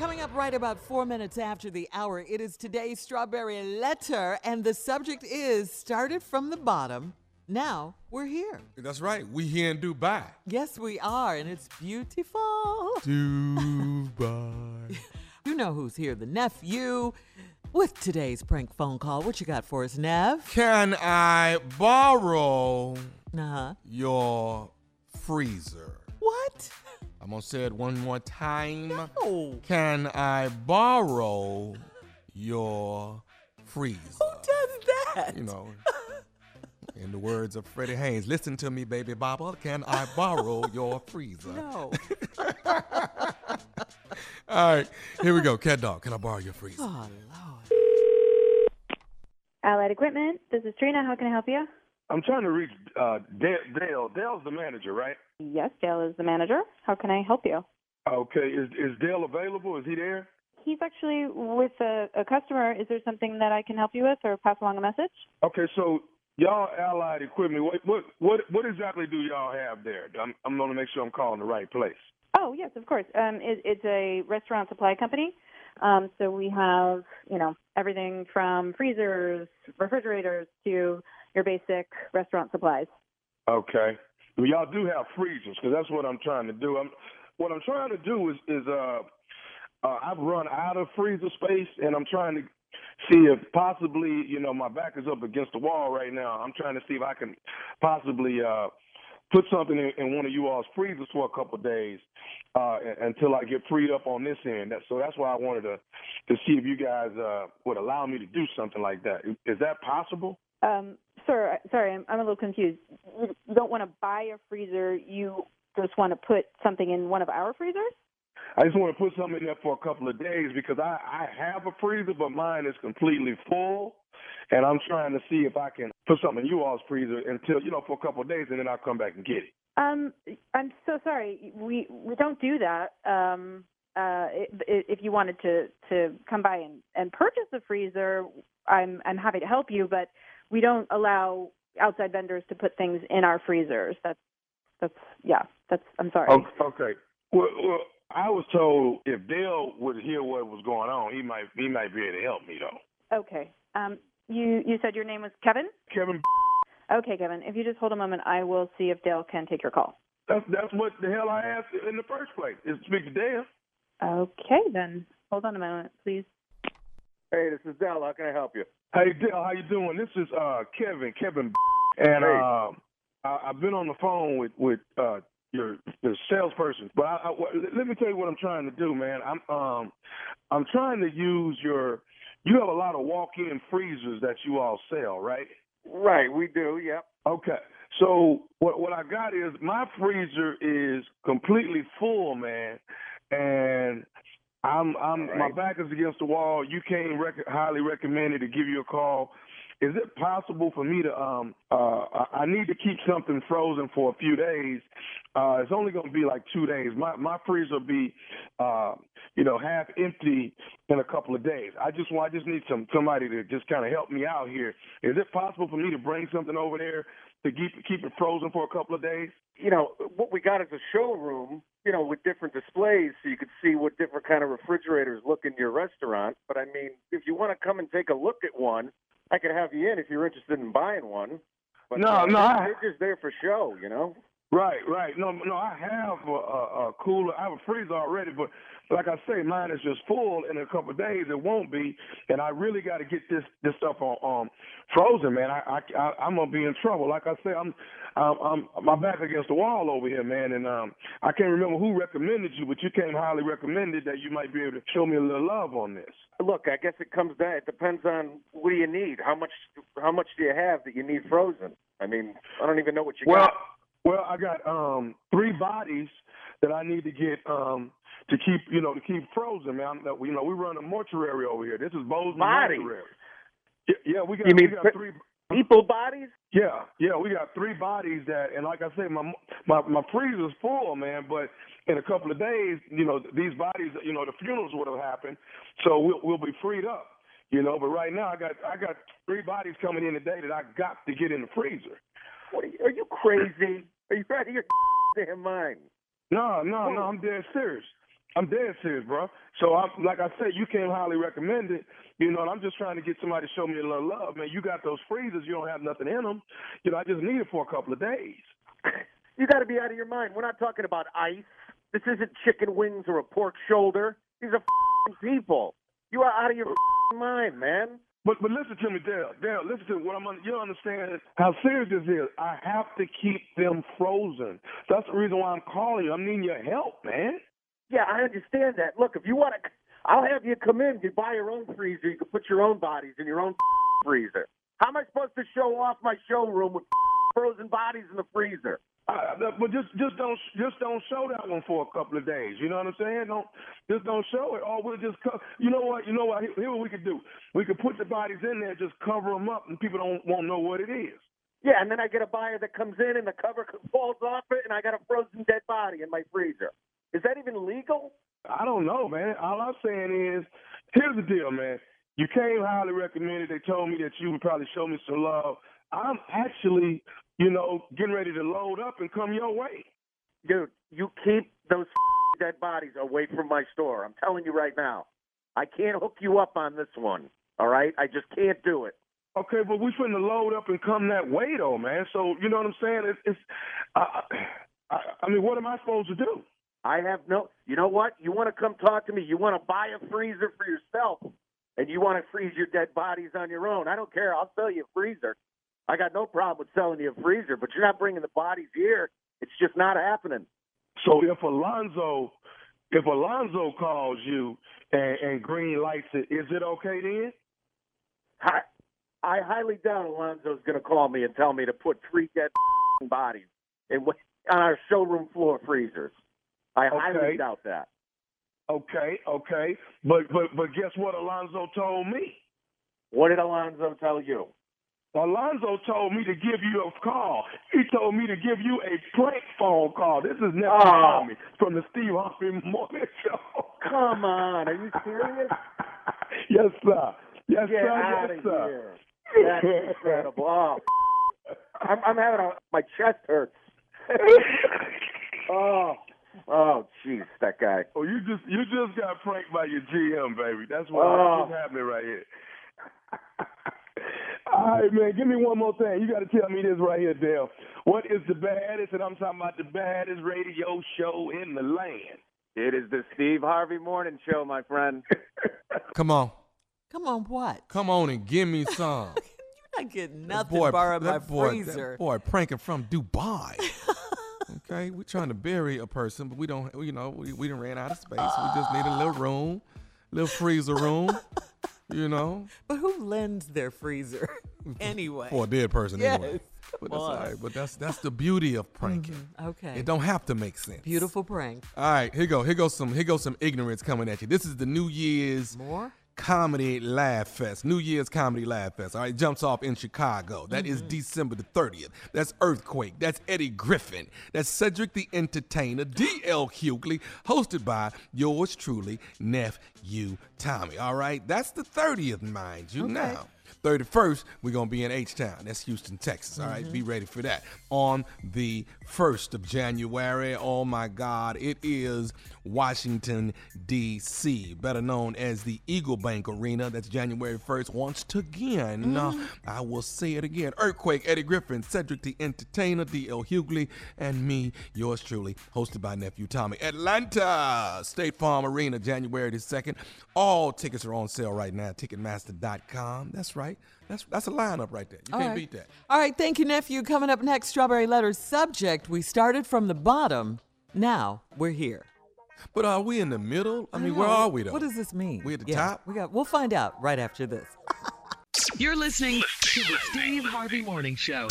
Coming up right about four minutes after the hour, it is today's strawberry letter, and the subject is started from the bottom. Now we're here. That's right. We here in Dubai. Yes, we are, and it's beautiful. Dubai. You know who's here, the nephew. With today's prank phone call, what you got for us, Nev? Can I borrow Uh huh. your freezer? What? I'm gonna say it one more time. Oh, Can I borrow your freezer? who does that? You know, in the words of Freddie Haynes, listen to me, baby Baba. Can I borrow your freezer? No. All right, here we go. Cat dog, can I borrow your freezer? Oh, Lord. Allied Equipment. This is Trina. How can I help you? I'm trying to reach uh, Dale. Dale. Dale's the manager, right? Yes, Dale is the manager. How can I help you? Okay. Is is Dale available? Is he there? He's actually with a, a customer. Is there something that I can help you with or pass along a message? Okay. So y'all Allied Equipment. What what what what exactly do y'all have there? I'm I'm gonna make sure I'm calling the right place. Oh, yes, of course. Um, it, it's a restaurant supply company. Um, so we have, you know, everything from freezers, refrigerators to your basic restaurant supplies. Okay. Well, y'all do have freezers because that's what I'm trying to do. I'm what I'm trying to do is is uh, uh I've run out of freezer space and I'm trying to see if possibly you know my back is up against the wall right now. I'm trying to see if I can possibly uh put something in, in one of you all's freezers for a couple of days uh until I get freed up on this end. So that's why I wanted to to see if you guys uh would allow me to do something like that. Is that possible? Um, sir, sorry, I'm, I'm a little confused. You don't want to buy a freezer. You just want to put something in one of our freezers? I just want to put something in there for a couple of days because I, I have a freezer, but mine is completely full. And I'm trying to see if I can put something in you all's freezer until, you know, for a couple of days and then I'll come back and get it. Um, I'm so sorry. We we don't do that. Um, uh, if you wanted to to come by and, and purchase a freezer, I'm I'm happy to help you, but we don't allow outside vendors to put things in our freezers. That's that's yeah. That's I'm sorry. Okay. Well, well, I was told if Dale would hear what was going on, he might he might be able to help me though. Okay. Um, you you said your name was Kevin. Kevin, Okay, Kevin. If you just hold a moment, I will see if Dale can take your call. that's that's what the hell I asked in the first place is to speak to Dale. Okay, then hold on a moment, please. Hey, this is Dale. How can I help you? Hey Dale, how you doing? This is uh Kevin, Kevin, and Hey. uh, I, I've been on the phone with with uh your your salesperson, but I, I, let me tell you what I'm trying to do, man. I'm um I'm trying to use your. You have a lot of walk-in freezers that you all sell, right? Right, we do. Yep. Okay. So what what I got is my freezer is completely full, man, and I'm I'm All my back is against the wall. You came rec- highly recommended to give you a call. Is it possible for me to um uh I I need to keep something frozen for a few days. Uh it's only going to be like 2 days. My my freezer will be uh you know half empty in a couple of days. I just want I just need some somebody to just kind of help me out here. Is it possible for me to bring something over there to keep keep it frozen for a couple of days? You know what we got is a showroom. You know, with different displays, so you could see what different kind of refrigerators look in your restaurant. But I mean, if you want to come and take a look at one, I could have you in if you're interested in buying one. But No, uh, no, they're, I- they're just there for show. You know. Right, right. No, no, I have a, a, a cooler. I have a freezer already, but like I say, mine is just full. In a couple of days, it won't be, and I really got to get this this stuff on um frozen, man. I, I, I I'm gonna be in trouble. Like I say, I'm I'm, I'm my back against the wall over here, man, and um I can't remember who recommended you, but you came highly recommended that you might be able to show me a little love on this. Look, I guess it comes down. It depends on what do you need. How much? How much do you have that you need frozen? I mean, I don't even know what you Well, got. well, I got um three bodies that I need to get um to keep you know to keep frozen, man. That you know we run a mortuary over here. This is Bozeman Bodies? Mortuary. Yeah, we got You mean we got three. People bodies? Yeah, yeah, we got three bodies that, and like I say, my my my freezer's full, man. But in a couple of days, you know, these bodies, you know, the funerals would have happened, so we'll we'll be freed up, you know. But right now, I got I got three bodies coming in today that I got to get in the freezer. What are you, are you crazy? Are you out of your damn mind? No, no, no, I'm dead serious. I'm dead serious, bro. So I'm like I said, you came highly recommended. You know, and I'm just trying to get somebody to show me a little love, man. You got those freezers, you don't have nothing in them. You know, I just need it for a couple of days. You got to be out of your mind. We're not talking about ice. This isn't chicken wings or a pork shoulder. These are people. You are out of your mind, man. But but listen to me, Dale. Dale, listen to me. what I'm. You don't understand how serious this is. I have to keep them frozen. That's the reason why I'm calling you. I'm needing your help, man. Yeah, I understand that. Look, if you want to, I'll have you come in. You buy your own freezer. You can put your own bodies in your own freezer. How am I supposed to show off my showroom with frozen bodies in the freezer? Uh, but just just don't just don't show that one for a couple of days. You know what I'm saying? Don't just don't show it. Or we'll just co- you know what you know what here, here what we could do. We could put the bodies in there, just cover them up, and people don't won't know what it is. Yeah, and then I get a buyer that comes in and the cover falls off it, and I got a frozen dead body in my freezer. Is that even legal? I don't know, man. All I'm saying is, here's the deal, man. You came highly recommended. They told me that you would probably show me some love. I'm actually, you know, getting ready to load up and come your way. Dude, you keep those dead bodies away from my store. I'm telling you right now. I can't hook you up on this one. All right? I just can't do it. Okay, but we're finna load up and come that way, though, man. So you know what I'm saying? It's, it's uh, I, I mean, what am I supposed to do? I have no. You know what? You want to come talk to me? You want to buy a freezer for yourself, and you want to freeze your dead bodies on your own? I don't care. I'll sell you a freezer. I got no problem with selling you a freezer, but you're not bringing the bodies here. It's just not happening. So if Alonzo, if Alonzo calls you and, and green lights it, is it okay then? I, I highly doubt Alonzo's going to call me and tell me to put three dead bodies in on our showroom floor freezers. I Okay. highly doubt that. Okay, okay. But but but guess what Alonzo told me? What did Alonzo tell you? Alonzo told me to give you a call. He told me to give you a prank phone call. This is Nephew Oh. Tommy from the Steve Harvey Morning Show. Come on, are you serious? yes, sir. Yes, Get sir. out yes, of sir. here. That's incredible. Oh, I'm, I'm having a, my chest hurts. oh, oh, jeez, that guy. Oh, you just you just got pranked by your GM, baby. That's what Oh. what's happening right here. All right, man. Give me one more thing. You got to tell me this right here, Dale. What is the baddest? And I'm talking about the baddest radio show in the land. It is the Steve Harvey Morning Show, my friend. Come on. Come on, what? Come on and give me some. You're not getting That nothing borrowed my that boy, freezer. That boy pranking from Dubai. Okay, we're trying to bury a person, but we don't. You know, we we done ran out of space. We just need a little room, little freezer room. You know, But who lends their freezer anyway? for a dead person anyway. Yes, But that's all right. But that's that's the beauty of pranking. Mm-hmm. Okay. It don't have to make sense. Beautiful prank. All right, here go. Here goes some. Here goes some ignorance coming at you. This is the New Year's More? Comedy Laugh Fest. New Year's Comedy Laugh Fest. All right, jumps off in Chicago. That is mm-hmm. December the 30th. That's Earthquake. That's Eddie Griffin. That's Cedric the Entertainer. D.L. Hughley, hosted by yours truly, Nephew Tommy. All right, that's the 30th, mind you. Now, 31st, we're going to be in H Town. That's Houston, Texas. All right, be ready for that. On the 1st of January, oh my God, it is Washington, D.C., better known as the Eagle Bank Arena. That's January 1st. Once again, uh, I will say it again Earthquake, Eddie Griffin, Cedric the Entertainer, D.L. Hughley, and me, yours truly, hosted by Nephew Tommy. Atlanta, State Farm Arena, January the 2nd. All tickets are on sale right now, Ticketmaster.com. That's right. That's that's a lineup right there. You All can't right. beat that. All right, thank you, nephew. Coming up next, Strawberry Letters subject. We started from the bottom. Now we're here. But are we in the middle? I mean, don't where are we though? What does this mean? We're at the Yeah, top? We got. We'll find out right after this. You're listening to the Steve Harvey Morning Show.